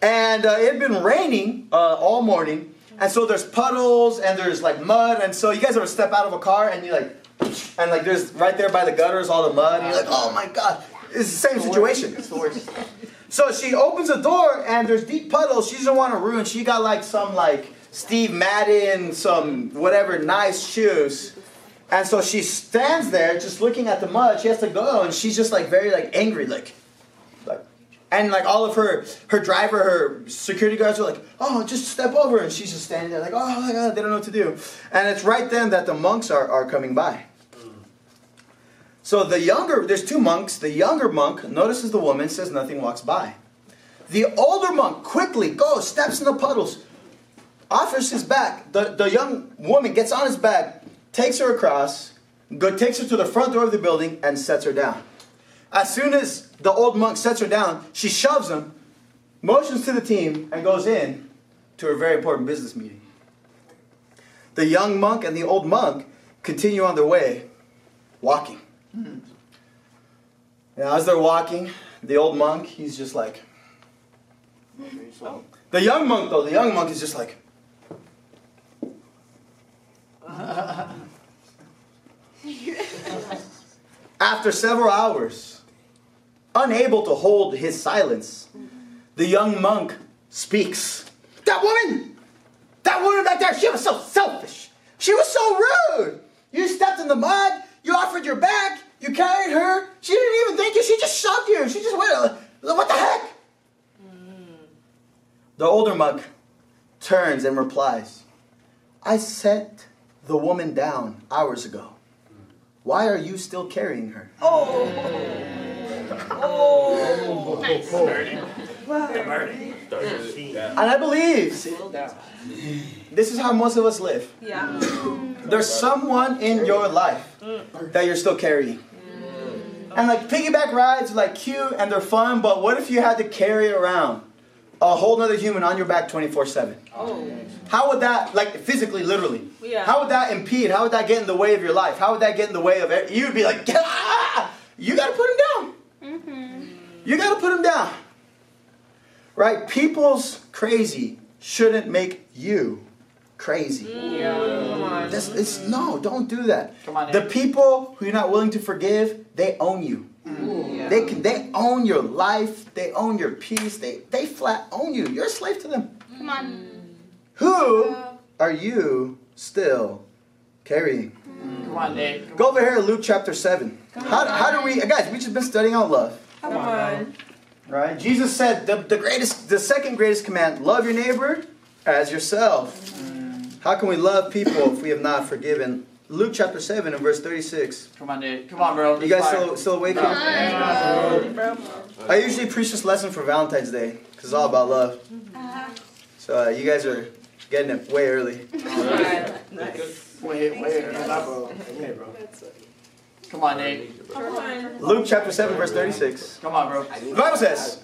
And uh, it had been raining uh, all morning. And so there's puddles and there's like mud. And so you guys ever step out of a car and you like, and like there's right there by the gutters all the mud. And you're like, oh my God. It's the same situation. It's the worst. So she opens the door and there's deep puddles. She doesn't want to ruin. She got like some like Steve Madden, some whatever nice shoes. And so she stands there just looking at the mud. She has to go and she's just like very like angry, like like and like all of her her driver, her security guards are like, oh, just step over. And she's just standing there like, oh my god, they don't know what to do. And it's right then that the monks are, are coming by. So the younger, there's two monks. The younger monk notices the woman, says nothing, walks by. The older monk quickly goes, steps in the puddles, offers his back. The, the young woman gets on his back, takes her across, go, takes her to the front door of the building, and sets her down. As soon as the old monk sets her down, she shoves him, motions to the team, and goes in to a very important business meeting. The young monk and the old monk continue on their way, walking. And as they're walking, the old monk, he's just like, the young monk though, the young monk is just like, (laughs) after several hours, unable to hold his silence, the young monk speaks. That woman! That woman back there, she was so selfish. She was so rude. You stepped in the mud, you offered your back, you carried her. She didn't even thank you, she just shoved you. She just went, uh, what the heck? The older monk turns and replies, I set the woman down hours ago. Why are you still carrying her? Oh Oh! and I believe this is how most of us live. Yeah. There's someone in your life that you're still carrying. And like piggyback rides are like cute and they're fun, but what if you had to carry around a whole other human on your back 24 7? How would that, like physically, literally, Yeah. how would that impede? How would that get in the way of your life? How would that get in the way of it? You'd be like, ah! you gotta put him down. You gotta put him down. Right? People's crazy shouldn't make you crazy. Come on. This, it's, no, don't do that. Come on, The people who you're not willing to forgive, they own you. Yeah. They can, they own your life. They own your peace. They, they flat own you. You're a slave to them. Come on. Who are you still carrying? Come on, Nate. Come Go over here to Luke chapter 7. How, how do we, guys, we just been studying on love. Come on. Right? Jesus said the, the greatest, the second greatest command, love your neighbor as yourself. How can we love people if we have not forgiven? Luke chapter 7 and verse 36. Come on, Nate. Come on, bro. You guys still, still awake No. I usually preach this lesson for Valentine's Day because it's all about love. So uh, you guys are getting it way early. Wait, wait. Okay, bro. Come on, Nate. Luke chapter 7, verse 36. Come on, bro. The Bible says,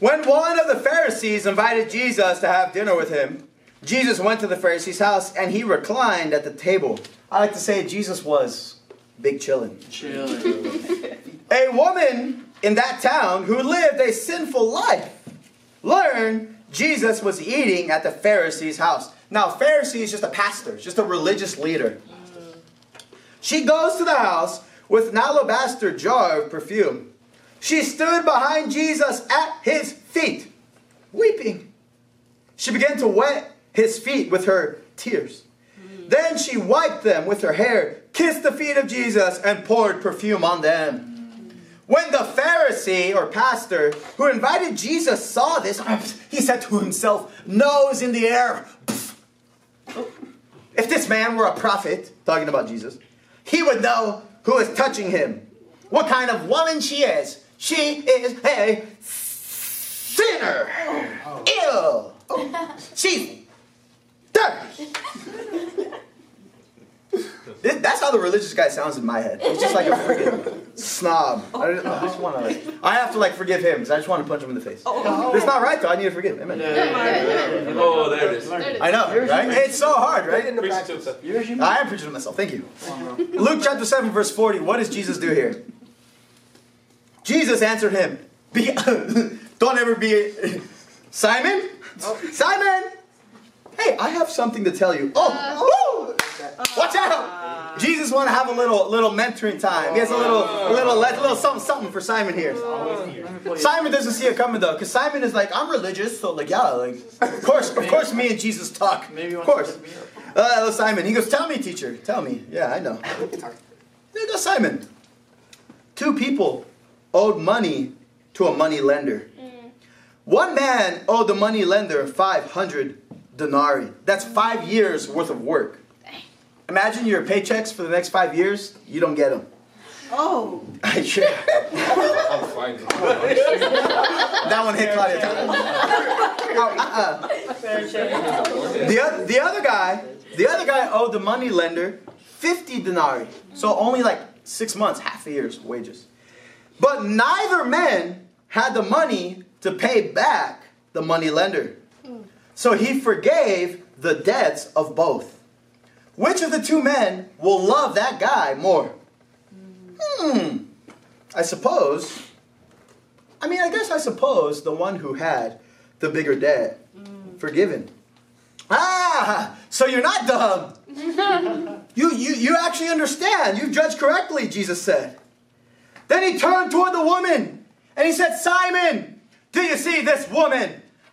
When one of the Pharisees invited Jesus to have dinner with him, Jesus went to the Pharisee's house and he reclined at the table. I like to say Jesus was big chillin'. Chill. A woman in that town who lived a sinful life learned Jesus was eating at the Pharisee's house. Now, Pharisee is just a pastor, just a religious leader. She goes to the house with an alabaster jar of perfume. She stood behind Jesus at his feet, weeping. She began to wet his feet with her tears. Mm-hmm. Then she wiped them with her hair, kissed the feet of Jesus, and poured perfume on them. Mm-hmm. When the Pharisee or pastor who invited Jesus saw this, (sniffs) he said to himself, Nose in the air. Oh. If this man were a prophet, talking about Jesus, he would know who is touching him, what kind of woman she is. She is a sinner. Oh. Ew. Oh. She's dirty. That's how the religious guy sounds in my head. He's just like a freaking snob. Oh. I just, I just want to like, I have to like forgive him because I just want to punch him in the face. Oh, it's not right though. I need to forgive him. Amen. Oh, there it is. I know, right? It's so hard, right? Preach it to himself. I am preaching to myself. Thank you. Luke chapter 7, verse 40. What does Jesus do here? Jesus answered him, be, (laughs) Don't ever be. Simon? Simon! Hey, I have something to tell you. Oh, woo! watch out! Uh. Jesus want to have a little little mentoring time. He has a little a little a little something something for Simon here. Simon doesn't see it coming though, because Simon is like, I'm religious, so like yeah, like of course, of course, me and Jesus talk. Maybe you Of course. to pick me up. Uh, hello, Simon. He goes, Tell me, teacher. Tell me. Yeah, I know. There goes Simon. Two people owed money to a money lender. Mm. One man owed the money lender 500 denarii. That's five years worth of work. Imagine your paychecks for the next five years, you don't get them. Oh. (laughs) I'm fine. That one hit Claudia. Oh, uh-uh. The, oth- the other guy, the other guy owed the money lender 50 denarii. So only like six months, half a year's wages. But neither man had the money to pay back the money lender. So he forgave the debts of both. Which of the two men will love that guy more? Hmm. I suppose. I mean, I guess I suppose the one who had the bigger debt forgiven. Ah, so you're not dumb. (laughs) you, you, you actually understand. You judged correctly, Jesus said. Then he turned toward the woman and he said, Simon, do you see this woman?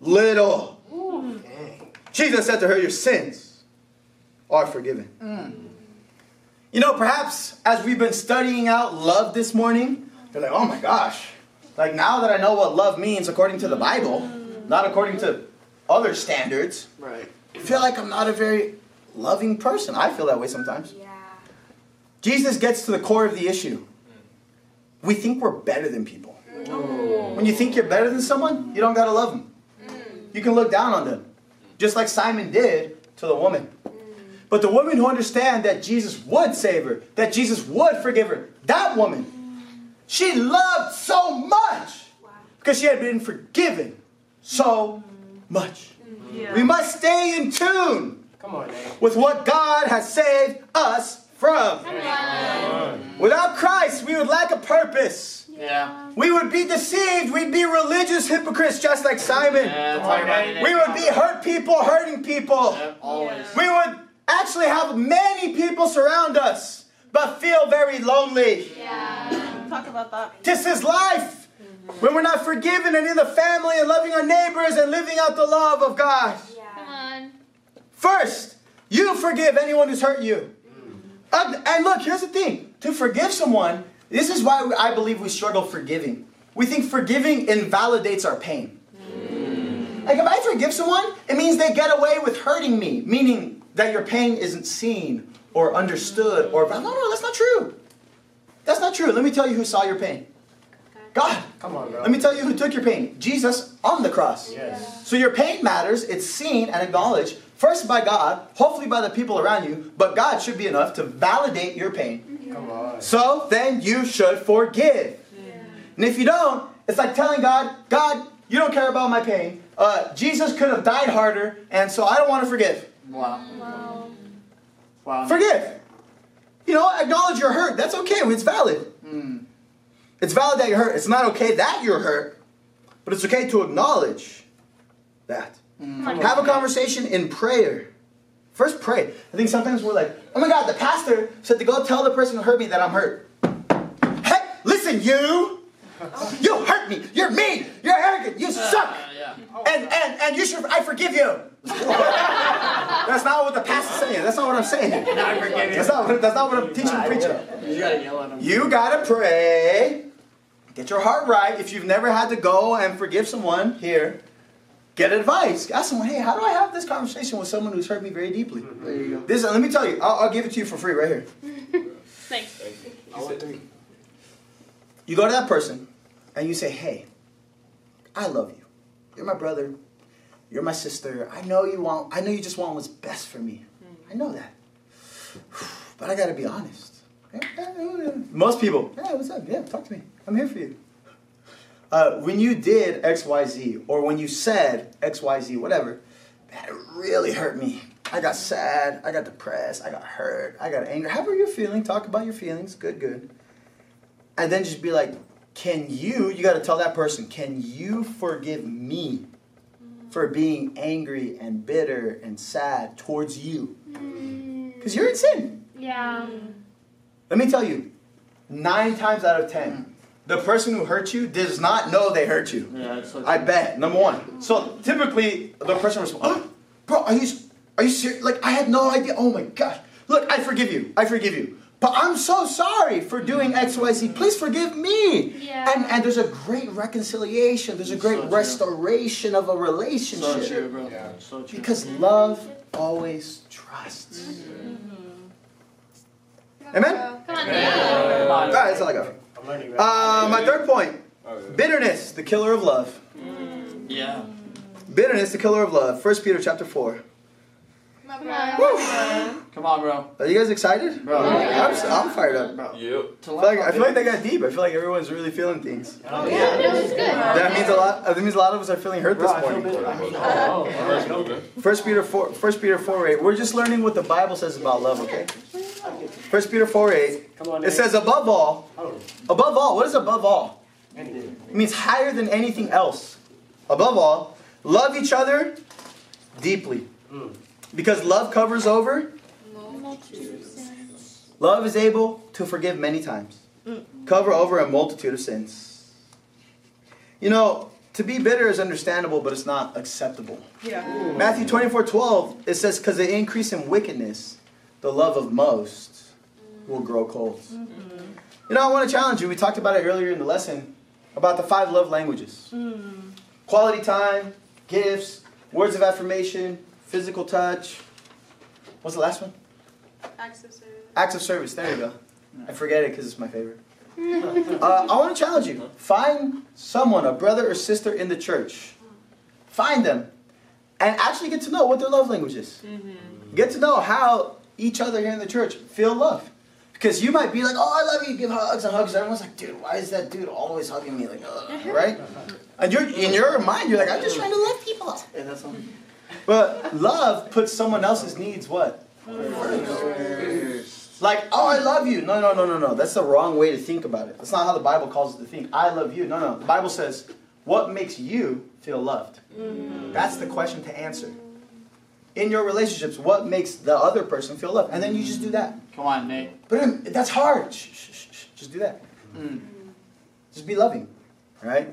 little. Mm. Jesus said to her, Your sins are forgiven. Mm. You know, perhaps as we've been studying out love this morning, you're like, oh my gosh. Like now that I know what love means according to the Bible, mm. not according to other standards, Right. I feel like I'm not a very loving person. I feel that way sometimes. Yeah. Jesus gets to the core of the issue. We think we're better than people. When you think you're better than someone, you don't gotta love them. You can look down on them, just like Simon did to the woman. But the woman who understands that Jesus would save her, that Jesus would forgive her, that woman, she loved so much because she had been forgiven so much. We must stay in tune Come on, with what God has saved us from. Without Christ, we would lack a purpose. Yeah. We would be deceived. We'd be religious hypocrites just like Simon. Yeah, talk about. We would be hurt people hurting people. Yeah, always. We would actually have many people surround us, but feel very lonely. Talk about that. This is life. When we're not forgiven and in the family and loving our neighbors and living out the love of God. Come on. First, you forgive anyone who's hurt you. Uh, and look, here's the thing to forgive someone, this is why I believe we struggle forgiving. We think forgiving invalidates our pain. Like, if I forgive someone, it means they get away with hurting me, meaning that your pain isn't seen or understood or. No, no, that's not true. That's not true. Let me tell you who saw your pain God. Come on, bro. Let me tell you who took your pain Jesus on the cross. Yes. So your pain matters. It's seen and acknowledged first by God, hopefully by the people around you, but God should be enough to validate your pain. Come on. So then you should forgive. And if you don't, it's like telling God, God, you don't care about my pain. Uh, Jesus could have died harder, and so I don't want to forgive. Wow. Wow. Wow. Forgive. You know, acknowledge you're hurt. That's okay. It's valid. Mm. It's valid that you're hurt. It's not okay that you're hurt, but it's okay to acknowledge that. Mm. Have a conversation in prayer. First, pray. I think sometimes we're like, oh my God, the pastor said to go tell the person who hurt me that I'm hurt. Hey, listen, you! You hurt me! You're mean! You're arrogant! You suck! And, and, and you should, I forgive you! (laughs) That's not what the pastor's saying. That's not what I'm saying. I forgive you. That's not, what- that's not what I'm teaching and preaching. You gotta yell at him. You gotta pray. Get your heart right. If you've never had to go and forgive someone, here, get advice. Ask someone, hey, how do I have this conversation with someone who's hurt me very deeply? Mm-hmm. There you go. This, uh, let me tell you, I'll, I'll give it to you for free right here. (laughs) Thanks. You go to that person and you say, hey, I love you. You're my brother. You're my sister. I know you want, I know you just want what's best for me. Mm. I know that. (sighs) But I gotta be honest. Most people, hey, what's up? Yeah, talk to me. I'm here for you. Uh, when you did XYZ, or when you said XYZ, whatever, that really hurt me. I got sad, I got depressed, I got hurt, I got angry. However you're feeling, talk about your feelings. Good, good. And then just be like, can you, you got to tell that person, can you forgive me for being angry and bitter and sad towards you? Because you're in sin. Yeah. Let me tell you, nine times out of ten, the person who hurt you does not know they hurt you. Yeah, it's I bet. Number one. So typically, the person responds, oh, "Bro, are you are you serious? Like I had no idea. Oh my gosh! Look, I forgive you. I forgive you. But I'm so sorry for doing X, Y, Z. Please forgive me." Yeah. And and there's a great reconciliation. There's a great So restoration of a relationship So true, bro. Yeah. So true. because love always trusts. Mm-hmm. Amen. Come on. Come All on. right, that's all I got. I'm learning Uh, my third point: Oh, yeah. bitterness, the killer of love. Yeah. Bitterness, the killer of love. First Peter chapter four. Come on. Come on, bro. Are you guys excited? Bro. I'm, I'm fired up. Bro. Yep. To I feel, like, I feel like they got deep. I feel like everyone's really feeling things. Oh, yeah, no, it's good. That means a lot. Uh, that means a lot of us are feeling hurt this Bro, I feel morning. bitter. I mean, oh, First Peter four. First Peter four eight. We're just learning what the Bible says about love. Okay. First Peter four eight. Come on, It says above all. Oh. Above all. What is above all? It means higher than anything else. Above all, love each other deeply. Hmm. Because love covers over. Love is able to forgive many times, cover over a multitude of sins. You know, to be bitter is understandable, but it's not acceptable. Yeah. Matthew 24 12, it says, Because the increase in wickedness, the love of most will grow cold. You know, I want to challenge you. We talked about it earlier in the lesson about the five love languages mm. quality time, gifts, words of affirmation, physical touch. What's the last one? Access service. Acts of service. There you go. I forget it because it's my favorite. (laughs) Uh, I want to challenge you. Find someone, a brother or sister in the church. Find them. And actually get to know what their love language is. Get to know how each other here in the church feel love. Because you might be like, oh, I love you, give hugs and hugs. Everyone's like, dude, why is that dude always hugging me? Like, Ugh, (laughs) right? And you're, in your mind, you're like, I'm just trying to love people. And that's something. But love puts someone else's needs what? Like, oh, I love you. No, no, no, no, no. That's the wrong way to think about it. That's not how the Bible calls it to think. I love you. No, no. The Bible says, what makes you feel loved? That's the question to answer. In your relationships, what makes the other person feel loved? And then you just do that. Come on, Nate. But that's hard. Shh, shh, shh, shh. Just do that. Mm. Just be loving. All right?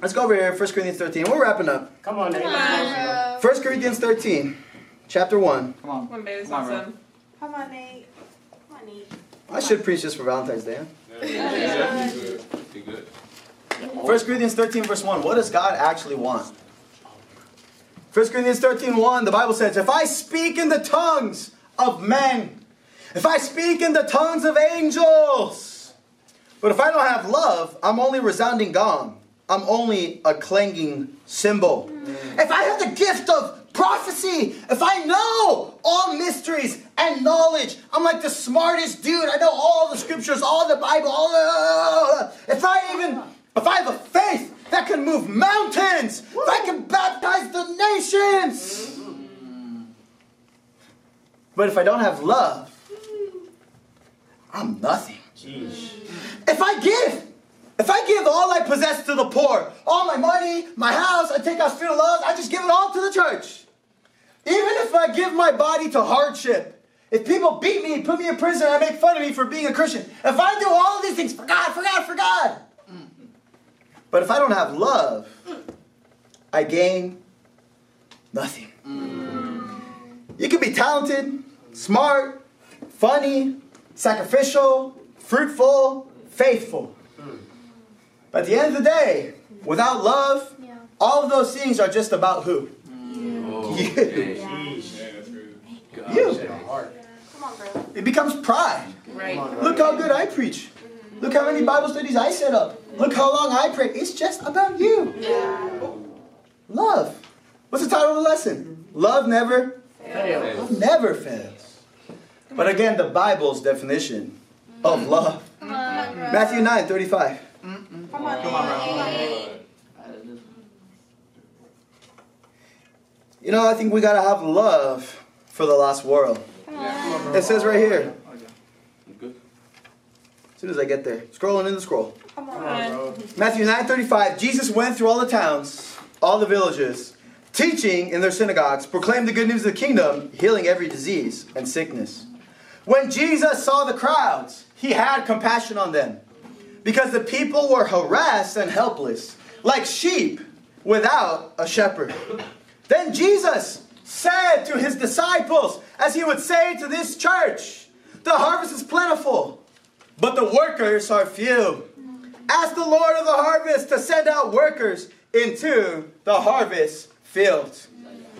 Let's go over here, 1 Corinthians 13. We're wrapping up. Come on, Nate. Come on. 1 Corinthians 13, chapter 1. Come on. One baby's Come on, bro. Come on, Nate. Come on, Nate. I should preach this for Valentine's Day. Huh? Yeah, you good. You good. 1 Corinthians 13, verse 1. What does God actually want? 1 Corinthians 13, 1, the Bible says, If I speak in the tongues of men, if I speak in the tongues of angels, but if I don't have love, I'm only resounding gong. I'm only a clanging cymbal. Mm. If I have the gift of prophecy, if I know all mysteries and knowledge, I'm like the smartest dude. I know all the scriptures, all the Bible, all the. If I even, if I have a faith that can move mountains, if I can baptize the nations. Mm. But if I don't have love, I'm nothing. If I give, if I give all I possess to the poor, all my money, my house, I take out student loans, I just give it all to the church. Even if I give my body to hardship, if people beat me, put me in prison, and make fun of me for being a Christian, if I do all of these things for God, for God, for God, but if I don't have love, I gain nothing. You can be talented, smart, funny, sacrificial, fruitful, faithful. But at the end of the day, without love, Yeah. all of those things are just about who? Mm. Oh, You. yeah, that's good. You. On. It becomes pride. Right. Look how good I preach. Mm-hmm. Look how many Bible studies I set up. Look how long I pray. It's just about you. Love. What's the title of the lesson? Love never, Fail. never fails. But again, the Bible's definition of mm. love. Come on. Matthew 9, 35. Come on, Come on, bro. Nate. You know, I think we gotta have love for the lost world. Come. It says right here, as soon as I get there, scrolling in the scroll. Come Come on. on. Matthew 9:35 Jesus went through all the towns, all the villages, teaching in their synagogues, proclaimed the good news of the kingdom, healing every disease and sickness. When Jesus saw the crowds, he had compassion on them because the people were harassed and helpless, like sheep without a shepherd. Then Jesus said to his disciples, as he would say to this church, The harvest is plentiful, but the workers are few. Ask the Lord of the harvest to send out workers into the harvest field.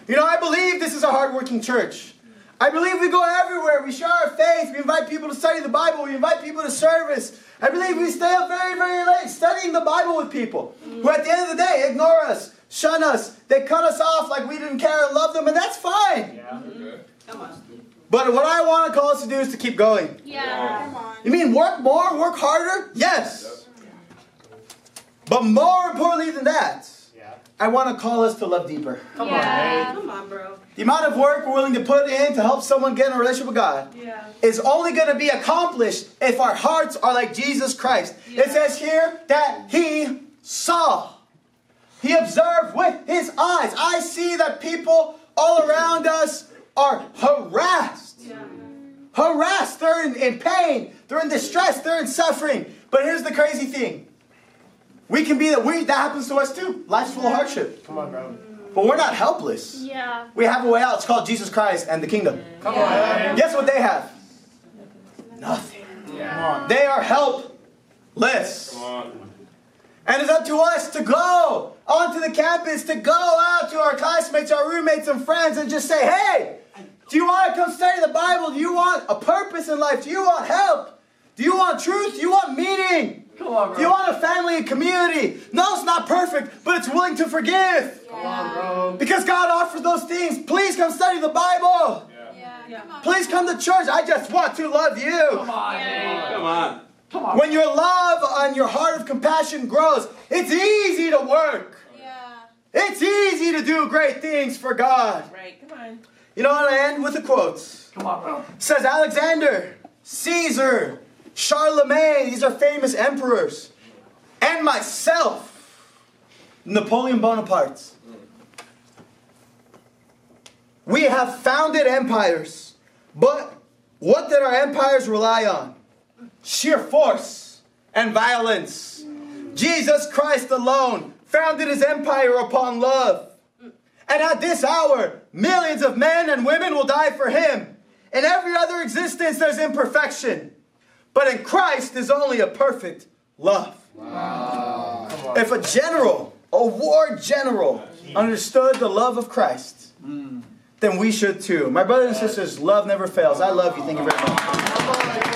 You know, I believe this is a hardworking church. I believe we go everywhere. We share our faith. We invite people to study the Bible. We invite people to service. I believe we stay up very, very late studying the Bible with people who, at the end of the day, ignore us, shun us. They cut us off like we didn't care and love them, and that's fine. Yeah. Okay. But what I want to call us to do is to keep going. Yeah. Come on. You mean work more, work harder? Yes. But more importantly than that, Yeah. I want to call us to love deeper. Come Yeah. on, Come on, bro. The amount of work we're willing to put in to help someone get in a relationship with God Yeah. is only going to be accomplished if our hearts are like Jesus Christ. It says here that he saw. He observed with his eyes. I see that people all around us are harassed. Yeah. harassed, they're in, in pain, they're in distress, they're in suffering. But here's the crazy thing. We can be that we that happens to us too. Life's full of hardship. Come on, bro. But we're not helpless. Yeah. We have a way out. It's called Jesus Christ and the kingdom. Come on. Guess what they have? Nothing. Come on. They are helpless. Come on. And it's up to us to go onto the campus, to go out to our classmates, our roommates, and friends, and just say, hey, do you want to come study the Bible? Do you want a purpose in life? Do you want help? Do you want truth? Do you want meaning? Come on, Do you want a family and community? No, it's not perfect, but it's willing to forgive. Come on, bro. Because God offers those things. Please come study the Bible. Yeah. Yeah. Come on. Please come to church. I just want to love you. Come on, man. Come on. Come on. When your love and your heart of compassion grows, it's easy to work. Yeah. It's easy to do great things for God. Right. Come on. You know what? I end with a quote. Come on, bro. It says Alexander Caesar, Charlemagne, these are famous emperors, and myself, Napoleon Bonaparte. We have founded empires, but what did our empires rely on? Sheer force and violence. Jesus Christ alone founded his empire upon love. And at this hour, millions of men and women will die for him. In every other existence, there's imperfection. But in Christ is only a perfect love. If a general, a war general, understood the love of Christ, hmm. then we should too. My brothers and sisters, love never fails. I love you. Thank you very much.